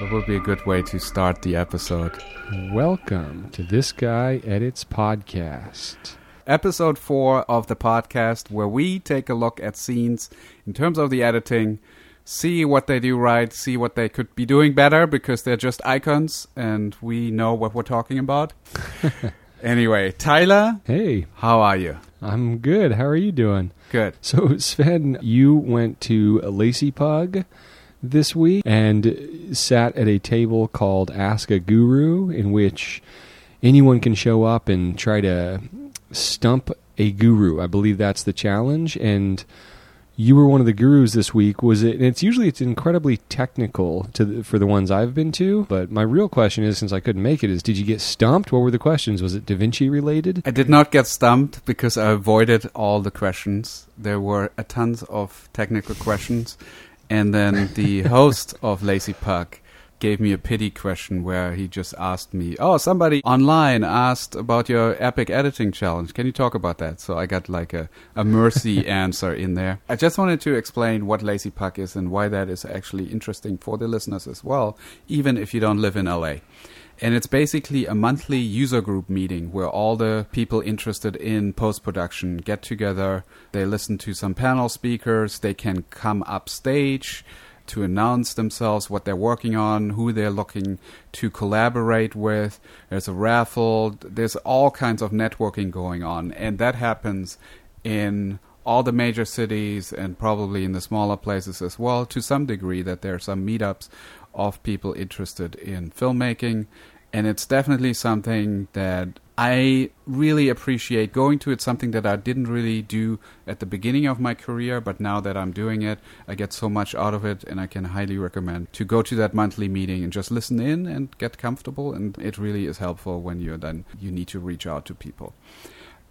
That would be a good way to start the episode. Welcome to This Guy Edits Podcast. Episode 4 of the podcast, where we take a look at scenes in terms of the editing, see what they do right, see what they could be doing better because they're just icons and we know what we're talking about. anyway, Tyler, Hey, how are you? I'm good. How are you doing? Good. So, Sven, you went to LACPUG this week and sat at a table called Ask a Guru, in which anyone can show up and try to stump a guru. I believe that's the challenge. And you were one of the gurus this week. Was it? And it's usually it's incredibly technical to the, for the ones I've been to. But my real question is, since I couldn't make it, is did you get stumped? What were the questions? Was it Da Vinci related? I did not get stumped because I avoided all the questions. There were a tons of technical questions, and then the host of LACPUG gave me a pity question where he just asked me, "Oh, somebody online asked about your epic editing challenge. Can you talk about that?" So I got like a, a mercy answer in there. I just wanted to explain what LACPUG is and why that is actually interesting for the listeners as well, even if you don't live in LA. And it's basically a monthly user group meeting where all the people interested in post production get together. They listen to some panel speakers. They can come up stage to announce themselves, what they're working on, who they're looking to collaborate with. There's a raffle. There's all kinds of networking going on. And that happens in all the major cities and probably in the smaller places as well to some degree that there are some meetups of people interested in filmmaking and it's definitely something that I really appreciate going to. It's something that I didn't really do at the beginning of my career, but now that I'm doing it, I get so much out of it, and I can highly recommend to go to that monthly meeting and just listen in and get comfortable. And it really is helpful when you're then you need to reach out to people.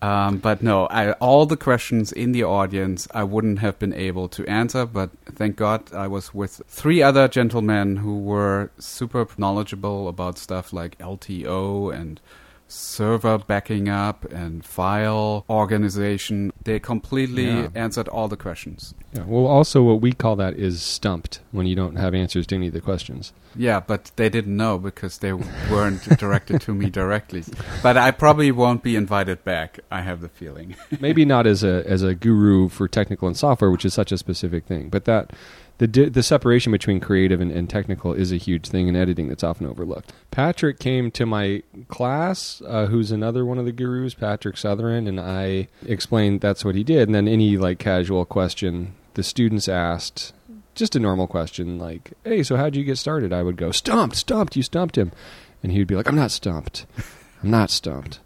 Um, but no, I, all the questions in the audience I wouldn't have been able to answer. But thank God I was with three other gentlemen who were super knowledgeable about stuff like LTO and server backing up and file organization. They completely Yeah. answered all the questions. Yeah. Well, also what we call that is stumped when you don't have answers to any of the questions. Yeah, but they didn't know because they weren't directed to me directly. But I probably won't be invited back. I have the feeling. Maybe not as a as a guru for technical and software, which is such a specific thing, but that the di- the separation between creative and, and technical is a huge thing in editing that's often overlooked. Patrick came to my class, uh, who's another one of the gurus, Patrick Sutherland, and I explained that's what he did. And then any like casual question the students asked, just a normal question like, "Hey, so how'd you get started?" I would go, "Stumped, stumped, you stumped him," and he would be like, "I'm not stumped, I'm not stumped."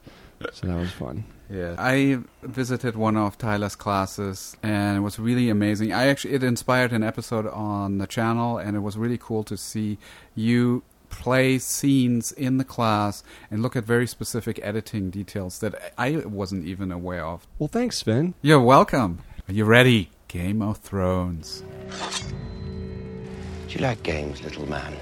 So that was fun. Yeah, I visited one of Tyler's classes and it was really amazing. I actually it inspired an episode on the channel and it was really cool to see you play scenes in the class and look at very specific editing details that I wasn't even aware of. Well, thanks, Sven. You're welcome. Are you ready? Game of Thrones. Do you like games, little man?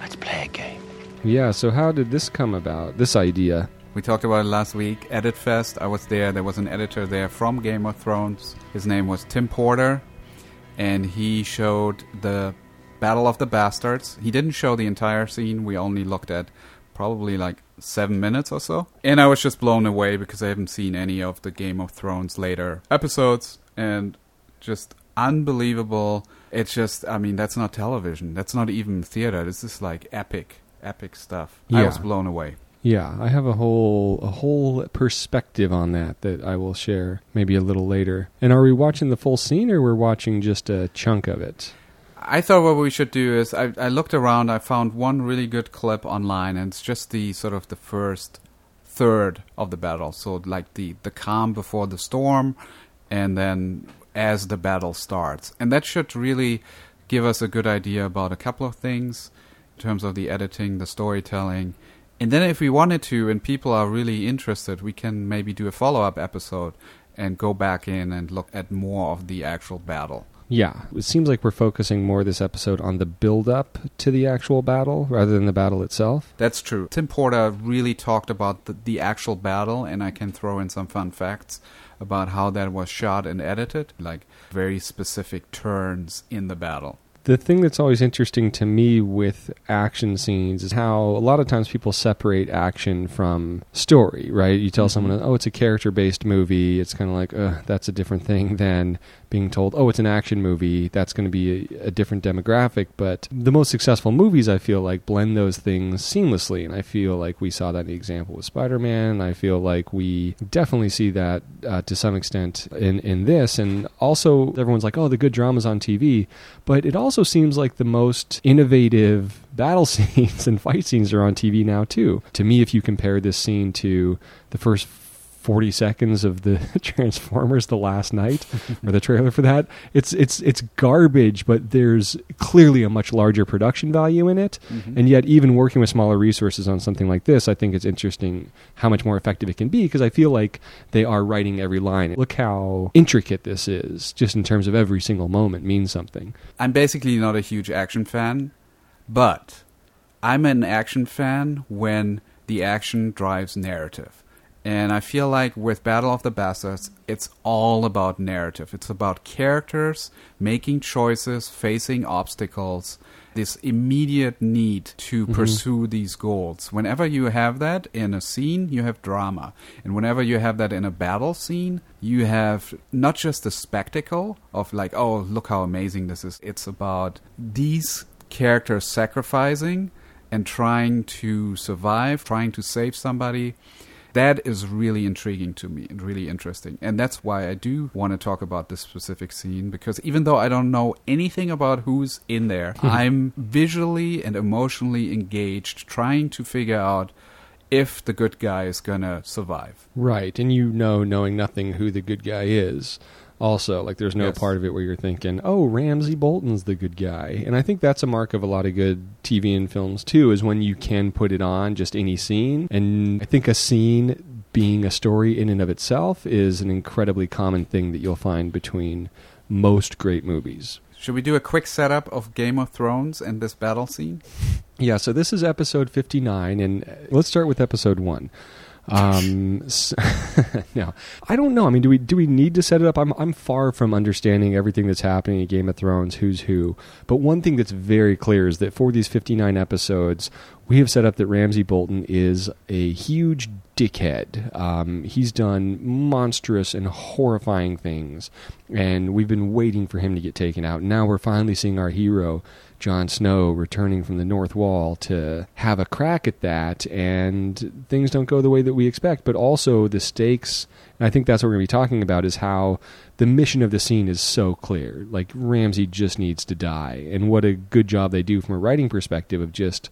Let's play a game. Yeah, so how did this come about? This idea? We talked about it last week. Edit Fest. I was there. There was an editor there from Game of Thrones. His name was Tim Porter, and he showed the Battle of the Bastards. He didn't show the entire scene. We only looked at probably like seven minutes or so. And I was just blown away because I haven't seen any of the Game of Thrones later episodes, and just unbelievable. It's just, I mean, that's not television. That's not even theater. This is like epic, epic stuff. I was blown away. Yeah, I have a whole a whole perspective on that that I will share maybe a little later. And are we watching the full scene or we're watching just a chunk of it? I thought what we should do is I, I looked around. I found one really good clip online, and it's just the sort of the first third of the battle. So like the the calm before the storm, and then as the battle starts, and that should really give us a good idea about a couple of things in terms of the editing, the storytelling. And then, if we wanted to, and people are really interested, we can maybe do a follow up episode and go back in and look at more of the actual battle. Yeah, it seems like we're focusing more this episode on the build up to the actual battle rather than the battle itself. That's true. Tim Porter really talked about the, the actual battle, and I can throw in some fun facts about how that was shot and edited, like very specific turns in the battle. The thing that's always interesting to me with action scenes is how a lot of times people separate action from story, right? You tell someone, oh, it's a character based movie. It's kind of like, uh, that's a different thing than being told, oh, it's an action movie. That's going to be a, a different demographic. But the most successful movies, I feel like, blend those things seamlessly. And I feel like we saw that in the example with Spider Man. I feel like we definitely see that uh, to some extent in, in this. And also, everyone's like, oh, the good drama's on TV. But it also seems like the most innovative battle scenes and fight scenes are on TV now, too. To me, if you compare this scene to the first 40 seconds of the Transformers the last Knight or the trailer for that it's it's it's garbage but there's clearly a much larger production value in it Mhm. and yet even working with smaller resources on something like this I think it's interesting how much more effective it can be because I feel like they are writing every line look how intricate this is just in terms of every single moment means something I'm basically not a huge action fan, but I'm an action fan when the action drives narrative. And I feel like with Battle of the Bastards, it's all about narrative. It's about characters making choices, facing obstacles, this immediate need to mm-hmm. pursue these goals. Whenever you have that in a scene, you have drama. And whenever you have that in a battle scene, you have not just the spectacle of like, oh, look how amazing this is. It's about these characters sacrificing and trying to survive, trying to save somebody. That is really intriguing to me and really interesting. And that's why I do want to talk about this specific scene because even though I don't know anything about who's in there, I'm visually and emotionally engaged trying to figure out if the good guy is going to survive. Right, and you know, knowing nothing, who the good guy is. Also, like, there's no Yes. part of it where you're thinking, "Oh, Ramsay Bolton's the good guy," and I think that's a mark of a lot of good TV and films too. Is when you can put it on just any scene, and I think a scene being a story in and of itself is an incredibly common thing that you'll find between most great movies. Should we do a quick setup of Game of Thrones and this battle scene? Yeah, so this is episode 59, and let's start with episode one. Um, s no, I don't know. I mean, do we do we need to set it up? I'm I'm far from understanding everything that's happening in Game of Thrones, who's who. But one thing that's very clear is that for these 59 episodes, we have set up that Ramsay Bolton is a huge dickhead. Um, he's done monstrous and horrifying things, and we've been waiting for him to get taken out. Now we're finally seeing our hero, Jon Snow, returning from the North Wall to have a crack at that, and things don't go the way that we expect. But also the stakes, and I think that's what we're going to be talking about, is how the mission of the scene is so clear. Like Ramsay just needs to die, and what a good job they do from a writing perspective of just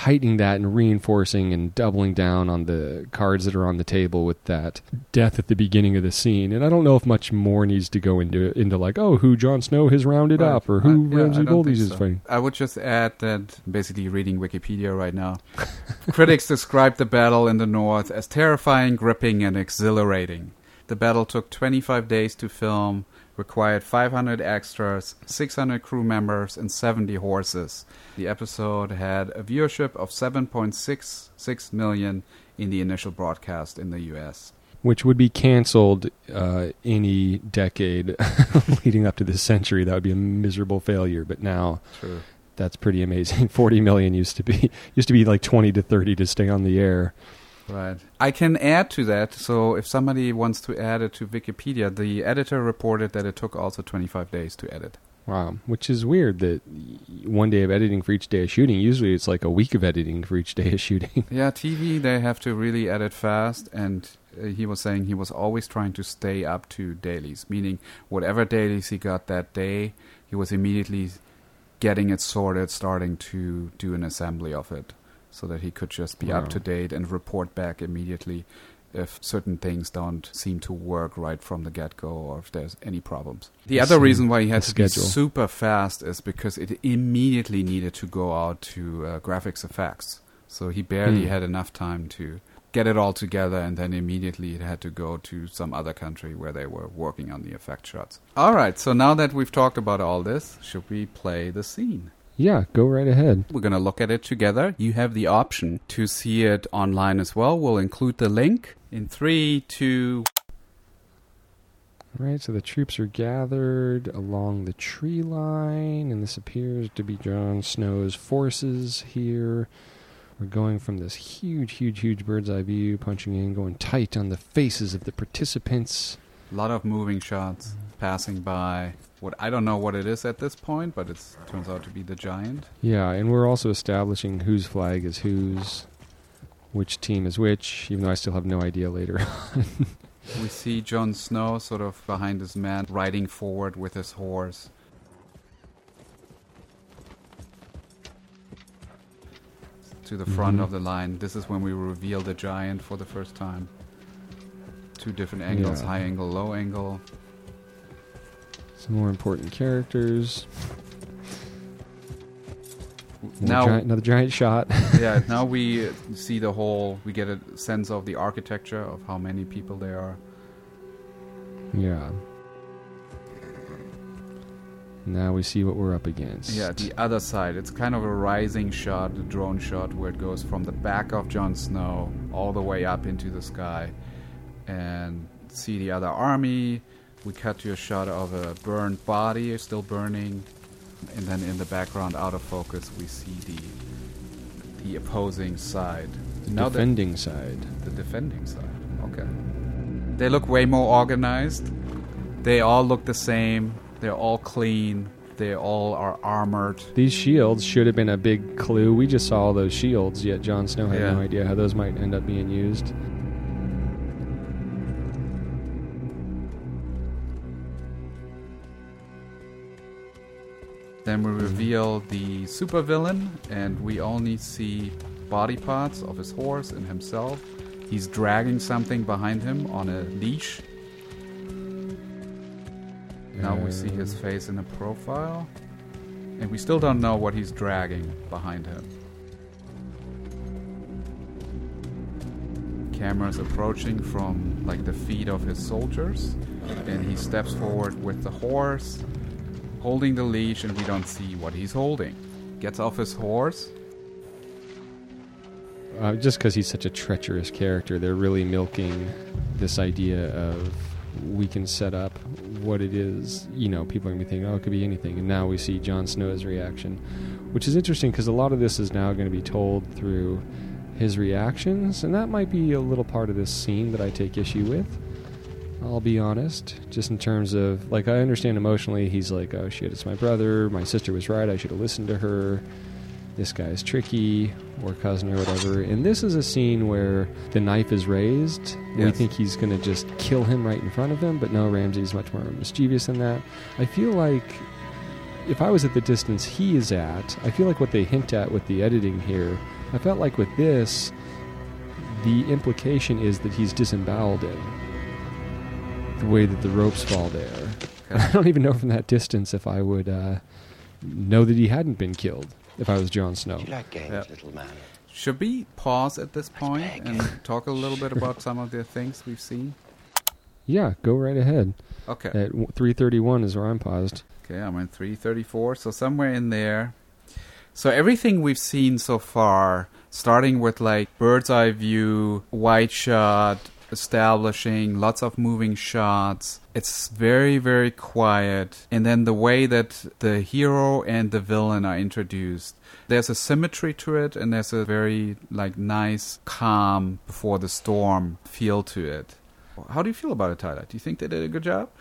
heightening that and reinforcing and doubling down on the cards that are on the table with that death at the beginning of the scene. And I don't know if much more needs to go into into like, oh, who Jon Snow has rounded Right. up or who Uh, yeah, Ramsay I don't Bolton think is so. fighting. I would just add that basically reading Wikipedia right now. Critics describe the battle in the north as terrifying, gripping, and exhilarating. The battle took 25 days to film, required 500 extras, 600 crew members, and 70 horses. The episode had a viewership of 7.66 million in the initial broadcast in the US. Which would be canceled uh, any decade leading up to this century. That would be a miserable failure. But now True. that's pretty amazing. Forty million used to be used to be like twenty to thirty to stay on the air. Right. I can add to that. So if somebody wants to add it to Wikipedia, the editor reported that it took also 25 days to edit. Wow, which is weird that one day of editing for each day of shooting. Usually it's like a week of editing for each day of shooting. Yeah, TV, they have to really edit fast. And uh, he was saying he was always trying to stay up to dailies, meaning whatever dailies he got that day, he was immediately getting it sorted, starting to do an assembly of it so that he could just be up to date and report back immediately if certain things don't seem to work right from the get go or if there's any problems. The other reason why he had to be super fast is because it immediately needed to go out to uh, graphics effects. So he barely Hmm. had enough time to get it all together and then immediately it had to go to some other country where they were working on the effect shots. All right, so now that we've talked about all this, should we play the scene? Yeah, go right ahead. We're going to look at it together. You have the option to see it online as well. We'll include the link in three, two. Right, so the troops are gathered along the tree line, and this appears to be Jon Snow's forces here. We're going from this huge, huge, huge bird's eye view, punching in, going tight on the faces of the participants. A lot of moving shots passing by. What I don't know what it is at this point, but it turns out to be the giant. Yeah, and we're also establishing whose flag is whose, which team is which, even though I still have no idea later on. We see Jon Snow sort of behind his man, riding forward with his horse. To the front Mhm. of the line. This is when we reveal the giant for the first time. Two different angles Yeah. high angle, low angle. Some more important characters. Another Now, giant, another giant shot. yeah, now we see the whole, we get a sense of the architecture of how many people there are. yeah. Now we see what we're up against. Yeah, the other side. It's kind of a rising shot, a drone shot, where it goes from the back of Jon Snow all the way up into the sky, and see the other army. We cut to a shot of a burned body, still burning, and then in the background, out of focus, we see the the opposing side. the Now defending side. the defending side. Okay. They look way more organized. They all look the same. They're all clean. They all are armored. These shields should have been a big clue. We just saw all those shields, yet Jon Snow had Yeah. no idea how those might end up being used. Then we reveal the supervillain, and we only see body parts of his horse and himself. He's dragging something behind him on a leash. Now we see his face in a profile, and we still don't know what he's dragging behind him. Camera's approaching from like the feet of his soldiers, and he steps forward with the horse, holding the leash, and we don't see what he's holding. Gets off his horse. Uh, just because he's such a treacherous character, they're really milking this idea of we can set up what it is. You know, people are going to be thinking, oh, it could be anything. And now we see Jon Snow's reaction, which is interesting because a lot of this is now going to be told through his reactions. And that might be a little part of this scene that I take issue with. I'll be honest, just in terms of, like, I understand emotionally, he's like, oh shit, it's my brother. My sister was right. I should have listened to her this guy's tricky or cousin or whatever. And this is a scene where the knife is raised. We think he's going to just kill him right in front of him, but no, Ramsay's much more mischievous than that. I feel like if I was at the distance he is at, I feel like what they hint at with the editing here, I felt like with this, the implication is that he's disemboweled him. The way that the ropes fall there. I don't even know from that distance if I would uh, know that he hadn't been killed if I was Jon Snow. Do you like games, Yeah. little man? Should we pause at this point play a and talk a little bit about some of the things we've seen? Yeah, go right ahead. Okay. At 331 is where I'm paused. Okay, I'm in 334, so somewhere in there. So everything we've seen so far, starting with like bird's eye view, wide shot, establishing lots of moving shots. It's very, very quiet. And then the way that the hero and the villain are introduced. There's a symmetry to it and there's a very like nice calm before the storm feel to it. How do you feel about it, Tyler? Do you think they did a good job?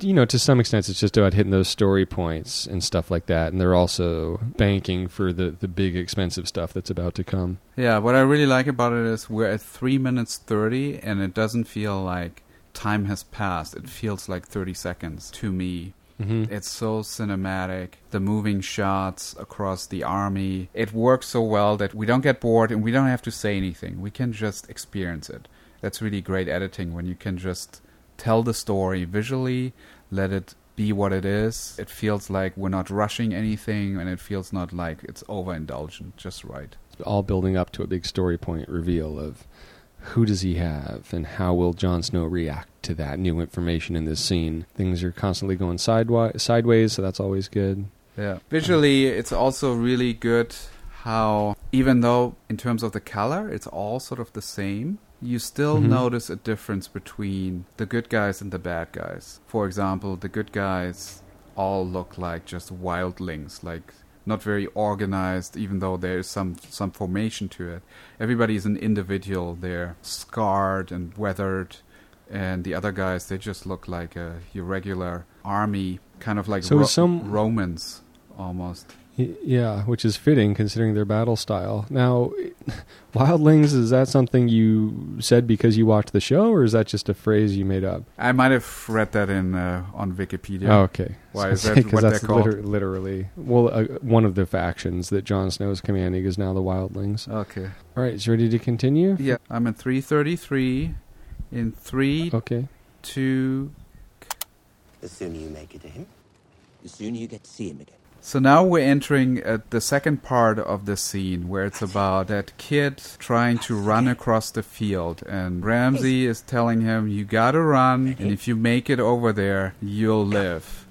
You know, to some extent, it's just about hitting those story points and stuff like that. And they're also banking for the, the big, expensive stuff that's about to come. Yeah, what I really like about it is we're at 3 minutes 30 and it doesn't feel like time has passed. It feels like 30 seconds to me. Mm-hmm. It's so cinematic. The moving shots across the army. It works so well that we don't get bored and we don't have to say anything. We can just experience it. That's really great editing when you can just tell the story visually, let it be what it is. It feels like we're not rushing anything and it feels not like it's overindulgent, just right. All building up to a big story point reveal of who does he have and how will Jon Snow react to that new information in this scene. Things are constantly going sidewi- sideways, so that's always good. Yeah. Visually, it's also really good how, even though in terms of the color, it's all sort of the same, you still Mhm. notice a difference between the good guys and the bad guys. For example, the good guys all look like just wildlings, like not very organized, even though there is some some formation to it. Everybody is an individual. They're scarred and weathered, and the other guys they just look like a irregular army, kind of like So Ro- some- Romans almost. Y- Yeah, which is fitting considering their battle style. Now, wildlings is that something you said because you watched the show, or is that just a phrase you made up? I might have read that in uh, on Wikipedia. Oh, okay. Why So is that because what that's they're called? liter- literally well uh, one of the factions that Jon Snow is commanding is now the wildlings. Okay. All right, is you ready to continue? Yeah, I'm at 333 in 3 Okay. 2 The sooner you make it to him, The sooner you get to see him again. So now we're entering uh, the second part of the scene where it's about that kid trying to run across the field and Ramsay is telling him you got to run and if you make it over there you'll live.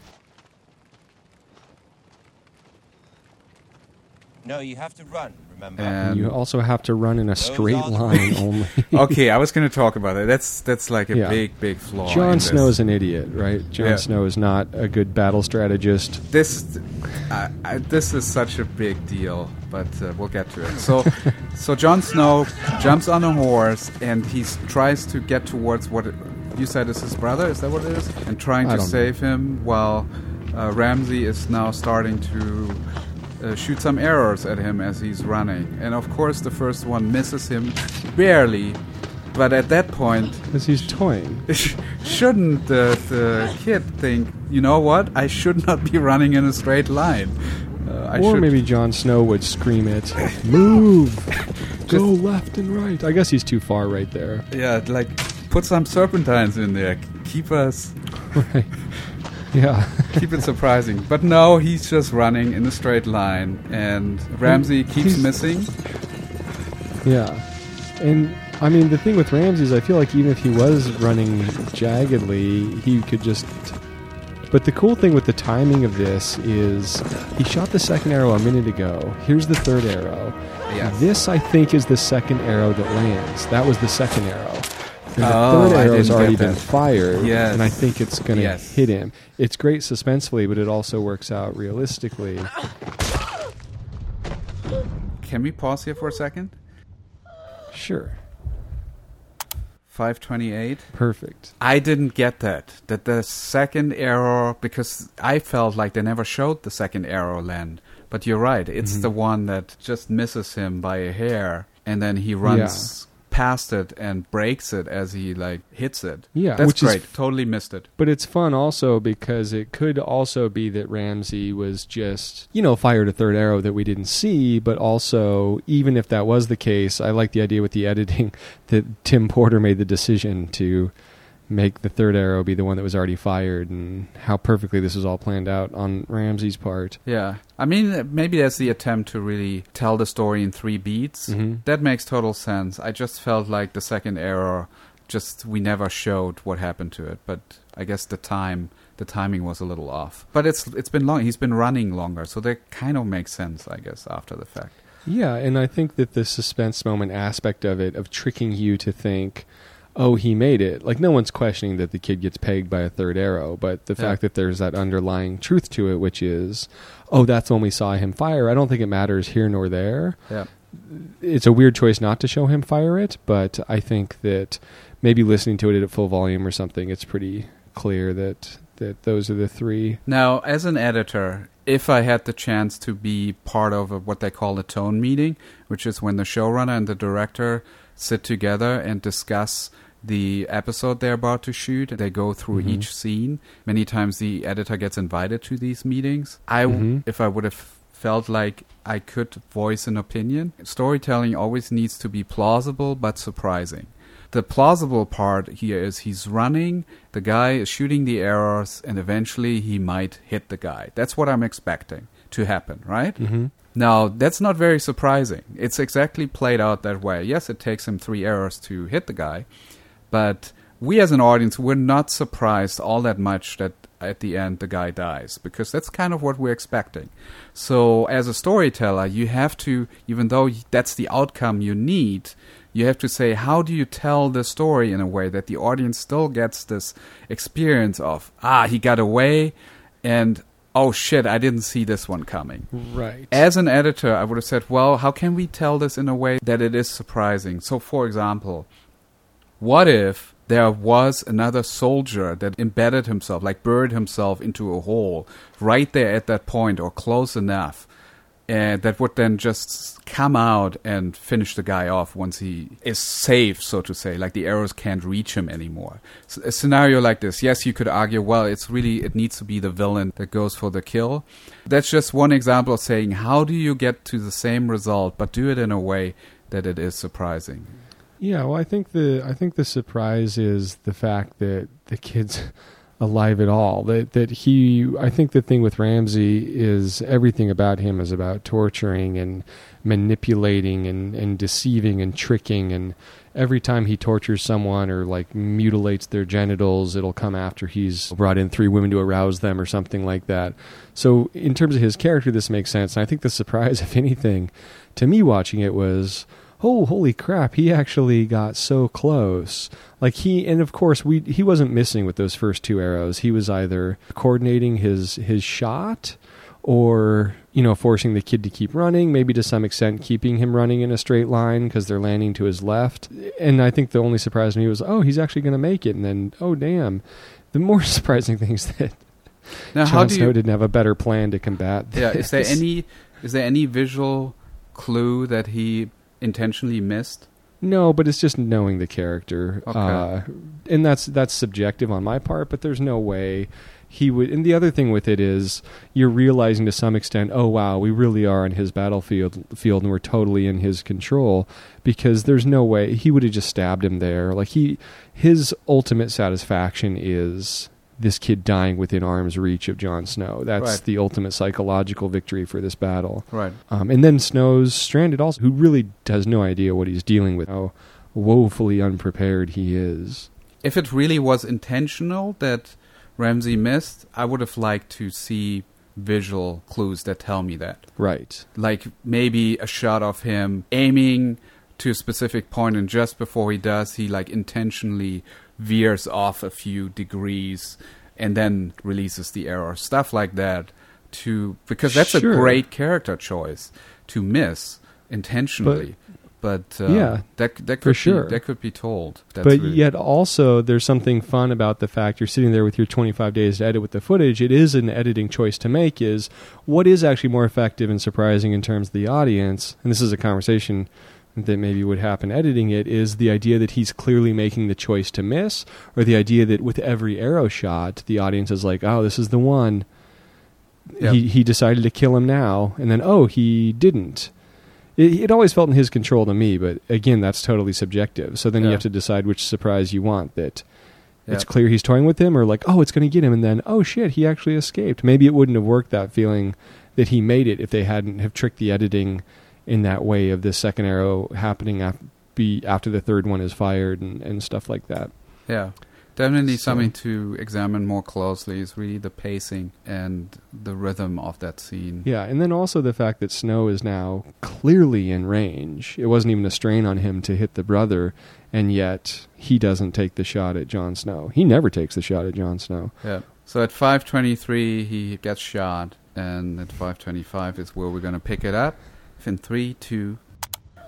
No, you have to run, remember? And you also have to run in a straight line only. okay, I was going to talk about it. That's that's like a Yeah. big big flaw. in Jon this. Snow is an idiot, right? Jon Yeah. Snow is not a good battle strategist. this I, I, this is such a big deal, but uh, we'll get to it. So, so Jon Snow jumps on a horse and he s- tries to get towards what it, you said is his brother. Is that what it is? And trying I to don't know. save him while uh, Ramsay is now starting to. Uh, shoot some arrows at him as he's running, and of course the first one misses him barely. But at that point, Because he's toying. shouldn't the, the kid think, you know what? I should not be running in a straight line. Uh, I or should maybe Jon Snow would scream it, "Move, go left and right." I guess he's too far right there. Yeah, like put some serpentines in there. Keep us, Right. Yeah. keep it surprising. But no, he's just running in a straight line, and Ramsay keeps He's- missing. Yeah. And I mean, the thing with Ramsay is I feel like even if he was running jaggedly, he could just. But the cool thing with the timing of this is he shot the second arrow a minute ago. Here's the third arrow. Yes. This, I think, is the second arrow that lands. That was the second arrow. And the Oh, third I arrow has already been fired. Yes. And I think it's going to Yes. hit him. It's great suspensefully, but it also works out realistically. Can we pause here for a second? Sure. 528. Perfect. I didn't get that. That the second arrow, because I felt like they never showed the second arrow land. But you're right. It's Mhm. the one that just misses him by a hair, and then he runs past it and breaks it as he like hits it. Yeah, that's which is great. totally missed it. But it's fun also because it could also be that Ramsay was just, you know, fired a third arrow that we didn't see, but also, even if that was the case, I like the idea with the editing that Tim Porter made the decision to make the third arrow be the one that was already fired and how perfectly this was all planned out on Ramsay's part. Yeah, I mean maybe that's the attempt to really tell the story in three beats. Mhm. That makes total sense. I just felt like the second arrow, just we never showed what happened to it. But I guess the time, the timing was a little off. But it's it's been long. He's been running longer, so that kind of makes sense, I guess, after the fact. Yeah, and I think that the suspense moment aspect of it, of tricking you to think, oh, he made it. Like, no one's questioning that the kid gets pegged by a third arrow, but the Yeah. fact that there's that underlying truth to it, which is, oh, that's when we saw him fire, I don't think it matters here nor there. Yeah. It's a weird choice not to show him fire it, but I think that maybe listening to it at full volume or something, it's pretty clear that, that those are the three. Now, as an editor, if I had the chance to be part of a, what they call a tone meeting, which is when the showrunner and the director sit together and discuss the episode they're about to shoot, they go through Mhm. each scene. Many times the editor gets invited to these meetings. I, Mhm. if I would have felt like I could voice an opinion, storytelling always needs to be plausible but surprising. The plausible part here is he's running, the guy is shooting the arrows, and eventually he might hit the guy. That's what I'm expecting to happen, right? Mm-hmm. Now, that's not very surprising. It's exactly played out that way. Yes, it takes him three arrows to hit the guy, but we as an audience, we're not surprised all that much that at the end the guy dies, because that's kind of what we're expecting. So, as a storyteller, you have to, even though that's the outcome you need, You have to say, how do you tell the story in a way that the audience still gets this experience of, ah, he got away, and oh shit, I didn't see this one coming. Right. As an editor, I would have said, well, how can we tell this in a way that it is surprising? So, for example, what if there was another soldier that embedded himself, like buried himself into a hole right there at that point or close enough? And that would then just come out and finish the guy off once he is safe, so to say. Like the arrows can't reach him anymore. So a scenario like this, yes, you could argue, well, it's really, it needs to be the villain that goes for the kill. That's just one example of saying, how do you get to the same result, but do it in a way that it is surprising? Yeah, well, I think the I think the surprise is the fact that the kid's alive at all. That that he, I think the thing with Ramsay is everything about him is about torturing and manipulating and and deceiving and tricking and every time he tortures someone or like mutilates their genitals, it'll come after he's brought in three women to arouse them or something like that. So in terms of his character, this makes sense. And I think the surprise, if anything, to me watching it was oh holy crap he actually got so close. Like he and of course we he wasn't missing with those first two arrows. He was either coordinating his his shot or you know forcing the kid to keep running maybe to some extent keeping him running in a straight line because they're landing to his left. And i think the only surprise to me was oh he's actually going to make it. And then oh damn. The more surprising thing is that Now, do Snow you? didn't have a better plan to combat Yeah, is there any is there any visual clue that he intentionally missed? No, but it's just knowing the character, Okay. uh, and that's that's subjective on my part. But there's no way he would. And the other thing with it is you're realizing to some extent, oh wow, we really are in his battlefield field, and we're totally in his control because there's no way he would have just stabbed him there. Like he, his ultimate satisfaction is this kid dying within arm's reach of Jon Snow. That's Right. the ultimate psychological victory for this battle. Right. Um, and then Snow's stranded also, who really has no idea what he's dealing with, how woefully unprepared he is. If it really was intentional that Ramsay missed, I would have liked to see visual clues that tell me that. Right. Like maybe a shot of him aiming to a specific point and just before he does, he like intentionally veers off a few degrees and then releases the arrow. Stuff like that to because that's Sure. a great character choice to miss intentionally. But, uh, Yeah, that that could sure. be, that could be told. That's but really- yet also there's something fun about the fact you're sitting there with your 25 days to edit with the footage. It is an editing choice to make is what is actually more effective and surprising in terms of the audience. And this is a conversation that maybe would happen editing it is the idea that he's clearly making the choice to miss or the idea that with every arrow shot the audience is like, "Oh, this is the one." Yeah. He he decided to kill him now and then oh, he didn't. It, it always felt in his control to me, but again, that's totally subjective. So then you have to decide which surprise you want. That it's clear he's toying with him, or like, oh, it's going to get him, and then oh shit, he actually escaped. Maybe it wouldn't have worked that feeling that he made it if they hadn't have tricked the editing in that way of this second arrow happening af- be after the third one is fired and, and stuff like that. Yeah, definitely So- something to examine more closely is really the pacing and the rhythm of that scene. Yeah, and then also the fact that Snow is now clearly in range. It wasn't even a strain on him to hit the brother, and yet he doesn't take the shot at Jon Snow. He never takes the shot at Jon Snow. Yeah. So at 5:23 he gets shot, and at 5:25 is where we're gonna pick it up. In three, two.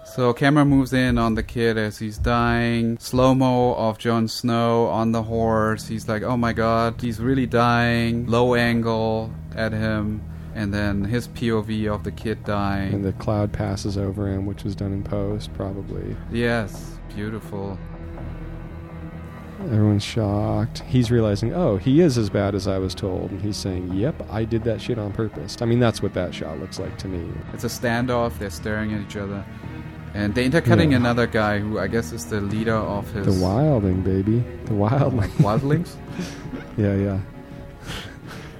So camera moves in on the kid as he's dying. Slow mo of Jon Snow on the horse. He's like, "Oh my God, he's really dying." Low angle at him, and then his POV of the kid dying. And the cloud passes over him, which was done in post, probably. Yes, beautiful. Everyone's shocked. He's realizing, oh, he is as bad as I was told. And he's saying, yep, I did that shit on purpose. I mean, that's what that shot looks like to me. It's a standoff. They're staring at each other, and they're intercutting Yeah. another guy who I guess is the leader of his The wilding, baby. The wildling. wildlings. Yeah, yeah.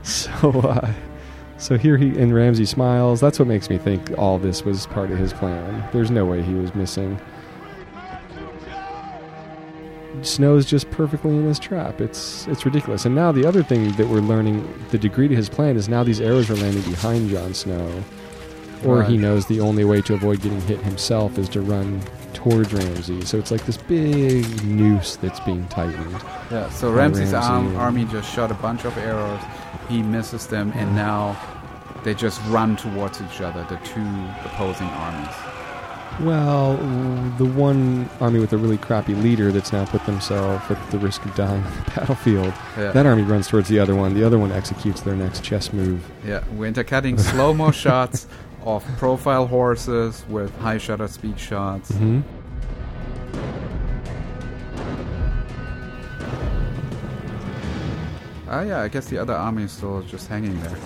so, uh, so here he and Ramsay smiles. That's what makes me think all this was part of his plan. There's no way he was missing. Snow's just perfectly in his trap. It's it's ridiculous. And now the other thing that we're learning, the degree to his plan, is now these arrows are landing behind Jon Snow, or he knows the only way to avoid getting hit himself is to run towards Ramsay. So it's like this big noose that's being tightened. Yeah. So Ramsay's Ramsay, arm, army just shot a bunch of arrows. He misses them, and now they just run towards each other. The two opposing armies. Well, the one army with a really crappy leader that's now put themselves at the risk of dying on the battlefield. Yeah. That army runs towards the other one. The other one executes their next chess move. Yeah, we're intercutting slow mo shots of profile horses with high shutter speed shots. hmm Ah, yeah, I guess the other army is still just hanging there,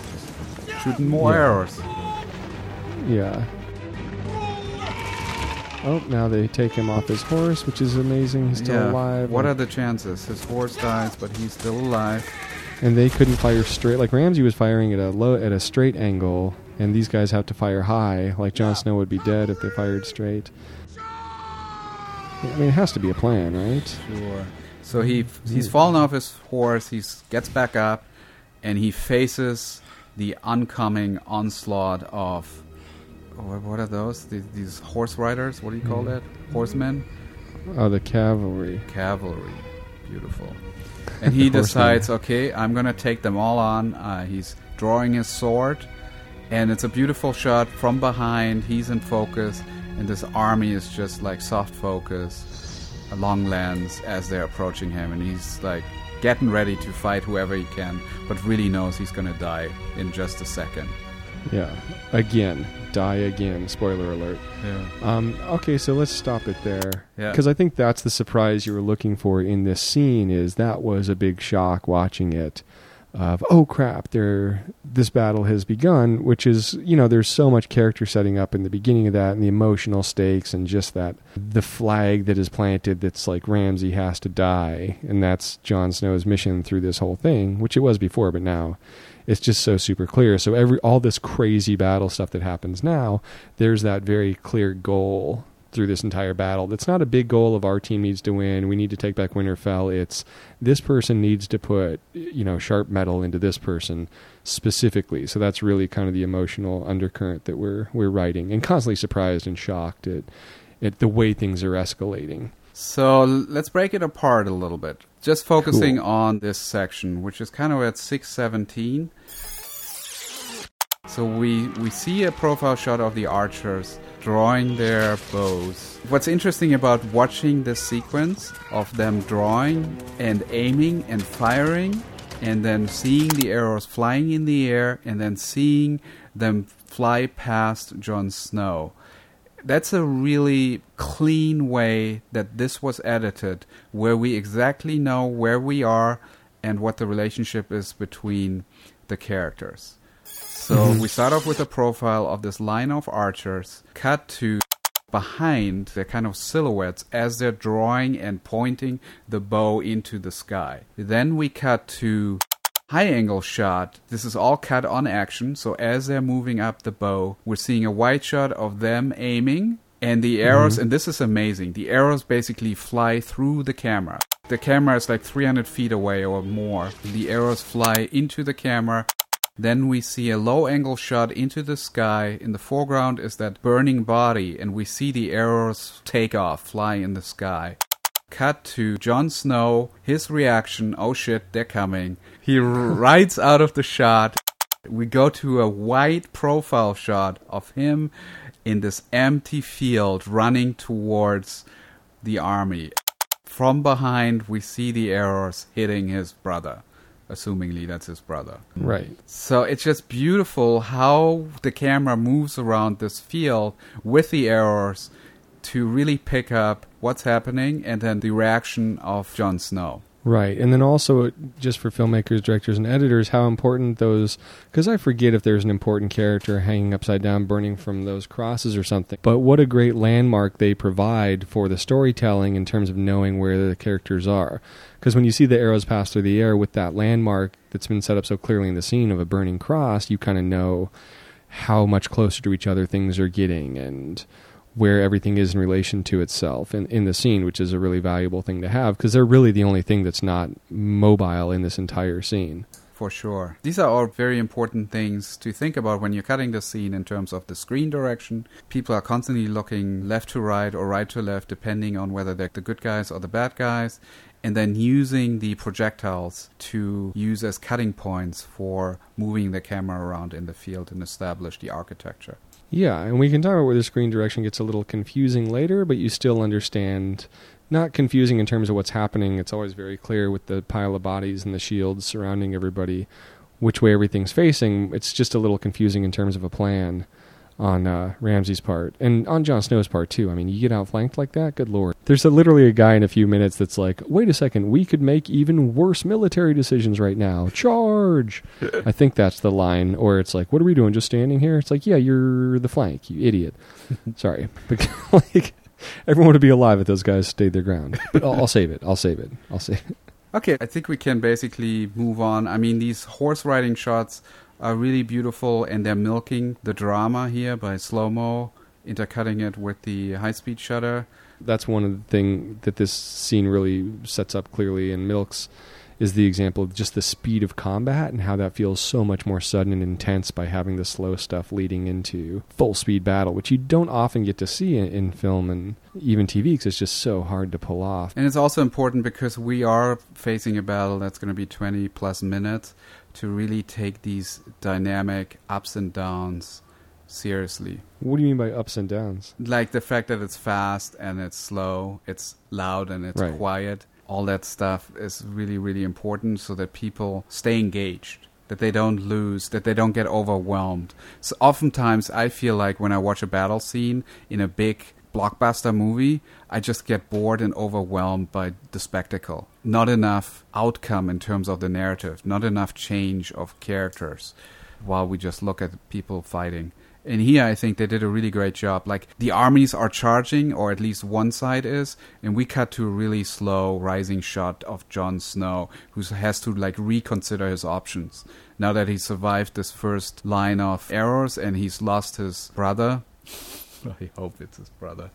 just shooting more Yeah. arrows. Yeah. Oh, now they take him off his horse, which is amazing. He's still yeah. alive. What are the chances? His horse dies, but he's still alive. and they couldn't fire straight. Like Ramsay was firing at a low, at a straight angle, and these guys have to fire high. Like Jon Snow would be dead if they fired straight. I mean, it has to be a plan, right? Sure. So he he's fallen off his horse. He gets back up, and he faces the oncoming onslaught of what, what are those? These, these horse riders? What do you call Mhm. that? Horsemen? Oh, the cavalry. Cavalry. Beautiful. And he decides, okay, I'm gonna take them all on. Uh, he's drawing his sword, and it's a beautiful shot from behind. He's in focus, and this army is just like soft focus, a long lens as they're approaching him, and he's like getting ready to fight whoever he can, but really knows he's gonna die in just a second. Yeah. Again, die again. Spoiler alert. Yeah. Um, okay, so let's stop it there. Yeah. Because I think that's the surprise you were looking for in this scene. Is that was a big shock watching it. Of oh crap, there this battle has begun. Which is you know there's so much character setting up in the beginning of that and the emotional stakes and just that the flag that is planted that's like Ramsay has to die and that's Jon Snow's mission through this whole thing, which it was before, but now it's just so super clear. So every all this crazy battle stuff that happens now, there's that very clear goal through this entire battle. That's not a big goal of our team needs to win. We need to take back Winterfell. It's this person needs to put you know sharp metal into this person specifically. So that's really kind of the emotional undercurrent that we're we're writing, and constantly surprised and shocked at at the way things are escalating. So let's break it apart a little bit. Just focusing Cool. on this section, which is kind of at 617. So we we see a profile shot of the archers drawing their bows. What's interesting about watching this sequence of them drawing and aiming and firing and then seeing the arrows flying in the air and then seeing them fly past Jon Snow that's a really clean way that this was edited, where we exactly know where we are and what the relationship is between the characters. So mm-hmm. we start off with a profile of this line of archers, cut to behind their kind of silhouettes as they're drawing and pointing the bow into the sky. Then we cut to high angle shot. This is all cut on action. So as they're moving up the bow, we're seeing a wide shot of them aiming and the arrows. Mm-hmm. And this is amazing. The arrows basically fly through the camera. The camera is like 300 feet away or more. The arrows fly into the camera. Then we see a low angle shot into the sky. In the foreground is that burning body, and we see the arrows take off, fly in the sky. Cut to Jon Snow, his reaction, oh shit, they're coming. He rides out of the shot. We go to a wide profile shot of him in this empty field running towards the army. From behind, we see the arrows hitting his brother. Assumingly, that's his brother. Right. So it's just beautiful how the camera moves around this field with the arrows to really pick up what's happening and then the reaction of Jon Snow. Right. And then also, uh, just for filmmakers, directors, and editors, how important those. Because I forget if there's an important character hanging upside down, burning from those crosses or something. But what a great landmark they provide for the storytelling in terms of knowing where the characters are. Because when you see the arrows pass through the air with that landmark that's been set up so clearly in the scene of a burning cross, you kind of know how much closer to each other things are getting and where everything is in relation to itself in, in the scene, which is a really valuable thing to have because they're really the only thing that's not mobile in this entire scene. for sure. These are all very important things to think about when you're cutting the scene in terms of the screen direction. People are constantly looking left to right or right to left, depending on whether they're the good guys or the bad guys, and then using the projectiles to use as cutting points for moving the camera around in the field and establish the architecture. Yeah, and we can talk about where the screen direction gets a little confusing later, but you still understand. Not confusing in terms of what's happening. It's always very clear with the pile of bodies and the shields surrounding everybody, which way everything's facing. It's just a little confusing in terms of a plan on uh, Ramsay's part and on Jon Snow's part too. I mean, you get outflanked like that, good lord. There's a, literally a guy in a few minutes that's like, "Wait a second, we could make even worse military decisions right now. Charge!" I think that's the line, or it's like, "What are we doing? Just standing here?" It's like, "Yeah, you're the flank, you idiot." Sorry, but like everyone would be alive if those guys stayed their ground. But I'll, I'll save it. I'll save it. I'll save it. Okay, I think we can basically move on. I mean, these horse riding shots are really beautiful, and they're milking the drama here by slow mo, intercutting it with the high speed shutter. That's one of the thing that this scene really sets up clearly and milks is the example of just the speed of combat and how that feels so much more sudden and intense by having the slow stuff leading into full speed battle, which you don't often get to see in, in film and even TV because it's just so hard to pull off. And it's also important because we are facing a battle that's going to be 20 plus minutes to really take these dynamic ups and downs seriously. What do you mean by ups and downs? Like the fact that it's fast and it's slow, it's loud and it's Right. quiet. All that stuff is really, really important so that people stay engaged, that they don't lose, that they don't get overwhelmed. So oftentimes I feel like when I watch a battle scene in a big blockbuster movie, I just get bored and overwhelmed by the spectacle. Not enough outcome in terms of the narrative, not enough change of characters while we just look at people fighting. And here, I think they did a really great job. Like the armies are charging, or at least one side is, and we cut to a really slow rising shot of Jon Snow, who has to like reconsider his options now that he survived this first line of arrows and he's lost his brother. I hope it's his brother.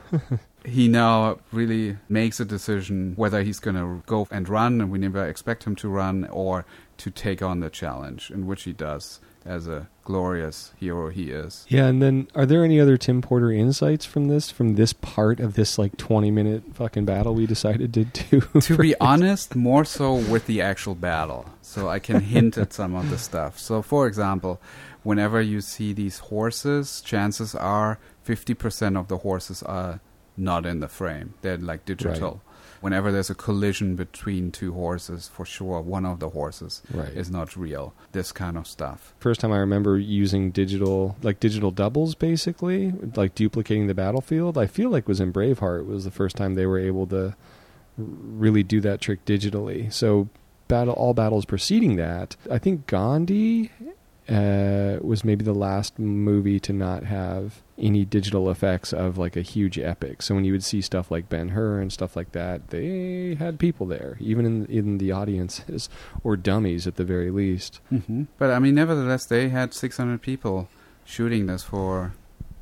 he now really makes a decision whether he's going to go and run, and we never expect him to run, or to take on the challenge, in which he does as a glorious hero he is. Yeah, and then are there any other Tim Porter insights from this, from this part of this like 20 minute fucking battle we decided to do? to be honest, more so with the actual battle. So I can hint at some of the stuff. So, for example, whenever you see these horses, chances are 50% of the horses are not in the frame. They're like digital. Whenever there's a collision between two horses, for sure, one of the horses Right. is not real. This kind of stuff. First time I remember using digital, like digital doubles, basically, like duplicating the battlefield. I feel like was in Braveheart It was the first time they were able to really do that trick digitally. So, battle all battles preceding that, I think Gandhi uh, was maybe the last movie to not have any digital effects of like a huge epic. So when you would see stuff like Ben Hur and stuff like that, they had people there, even in in the audiences or dummies at the very least. hmm But I mean, nevertheless, they had 600 people shooting this for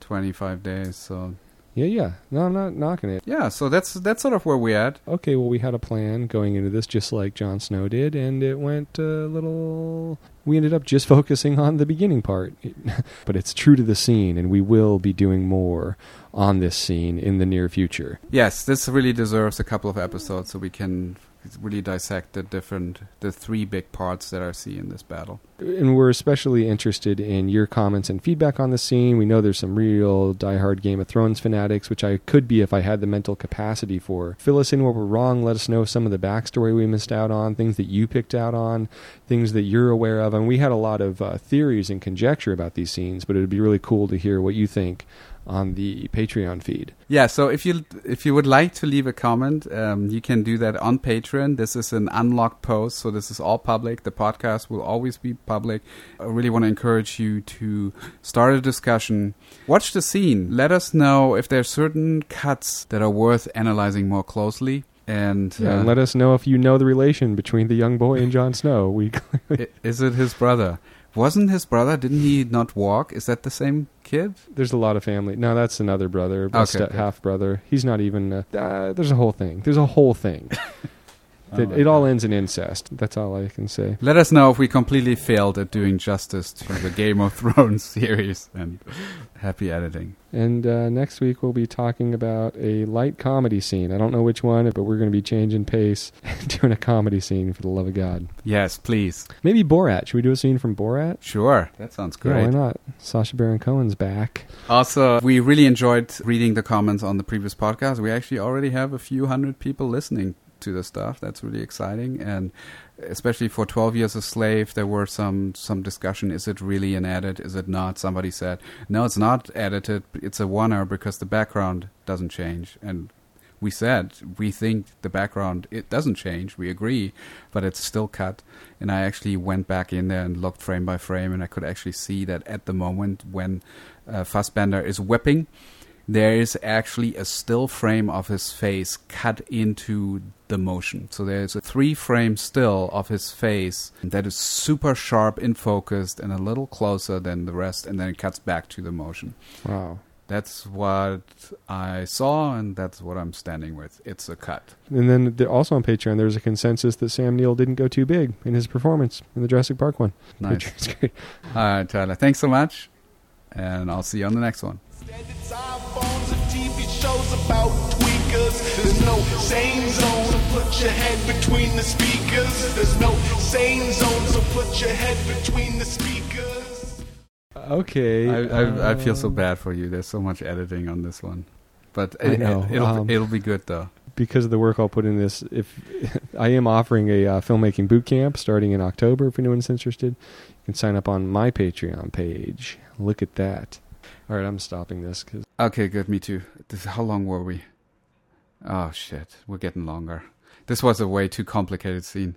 25 days. So Yeah, yeah. No, I'm not knocking it. yeah, so that's that's sort of where we're at. Okay, well, we had a plan going into this, just like Jon Snow did, and it went a little. We ended up just focusing on the beginning part, but it's true to the scene, and we will be doing more on this scene in the near future. Yes, this really deserves a couple of episodes so we can really dissect the different, the three big parts that I see in this battle. And we're especially interested in your comments and feedback on the scene. We know there's some real diehard Game of Thrones fanatics, which I could be if I had the mental capacity for. Fill us in where we're wrong. Let us know some of the backstory we missed out on, things that you picked out on, things that you're aware of. And we had a lot of uh, theories and conjecture about these scenes, but it would be really cool to hear what you think on the Patreon feed. Yeah, so if you if you would like to leave a comment, um, you can do that on Patreon. This is an unlocked post, so this is all public. The podcast will always be public. I really want to encourage you to start a discussion. Watch the scene. Let us know if there are certain cuts that are worth analyzing more closely. And, Yeah, uh, and let us know if you know the relation between the young boy and Jon Snow. We is it his brother? Wasn't his brother? Didn't he not walk? Is that the same kid? There's a lot of family. No, that's another brother, Okay, okay. half brother. He's not even. Uh, uh, there's a whole thing. There's a whole thing. That my it all ends in incest. That's all I can say. Let us know if we completely failed at doing justice to the Game of Thrones series and happy editing. And uh, next week we'll be talking about a light comedy scene. I don't know which one, but we're going to be changing pace, doing a comedy scene for the love of God. Yes, please. Maybe Borat. Should we do a scene from Borat? Sure. That sounds Yeah, why not? Sacha Baron Cohen's back. Also, we really enjoyed reading the comments on the previous podcast. We actually already have a few hundred people listening to the stuff. That's really exciting. And especially for 12 Years a Slave, there were some, some discussion. Is it really an edit? Is it not? Somebody said, no, it's not edited. It's a oneer because the background doesn't change. And we said we think the background it doesn't change. We agree, but it's still cut. And I actually went back in there and looked frame by frame, and I could actually see that at the moment when uh, Fassbender is whipping, there is actually a still frame of his face cut into the motion. So there's a three frame still of his face that is super sharp in focused and a little closer than the rest, and then it cuts back to the motion. Wow. That's what I saw, and that's what I'm standing with. It's a cut. And then there, also on Patreon, there's a consensus that Sam Neill didn't go too big in his performance in the Jurassic Park one. Nice. Which is great. All right, Tyler. Thanks so much, and I'll see you on the next one. It's iPhones and TV shows about tweakers. There's no sane zone, so put your head between the speakers. There's no sane zone, so put your head between the speakers. Okay. I, I, I feel so um, bad for you. There's so much editing on this one, but I it, know, will um, it'll be good though. because of the work I'll put in this, if I am offering a uh, filmmaking boot camp starting in October, if anyone's interested, you can sign up on my Patreon page. Look at that. All right, I'm stopping this because Okay, good. Me too. This, how long were we? Oh shit, we're getting longer. This was a way too complicated scene.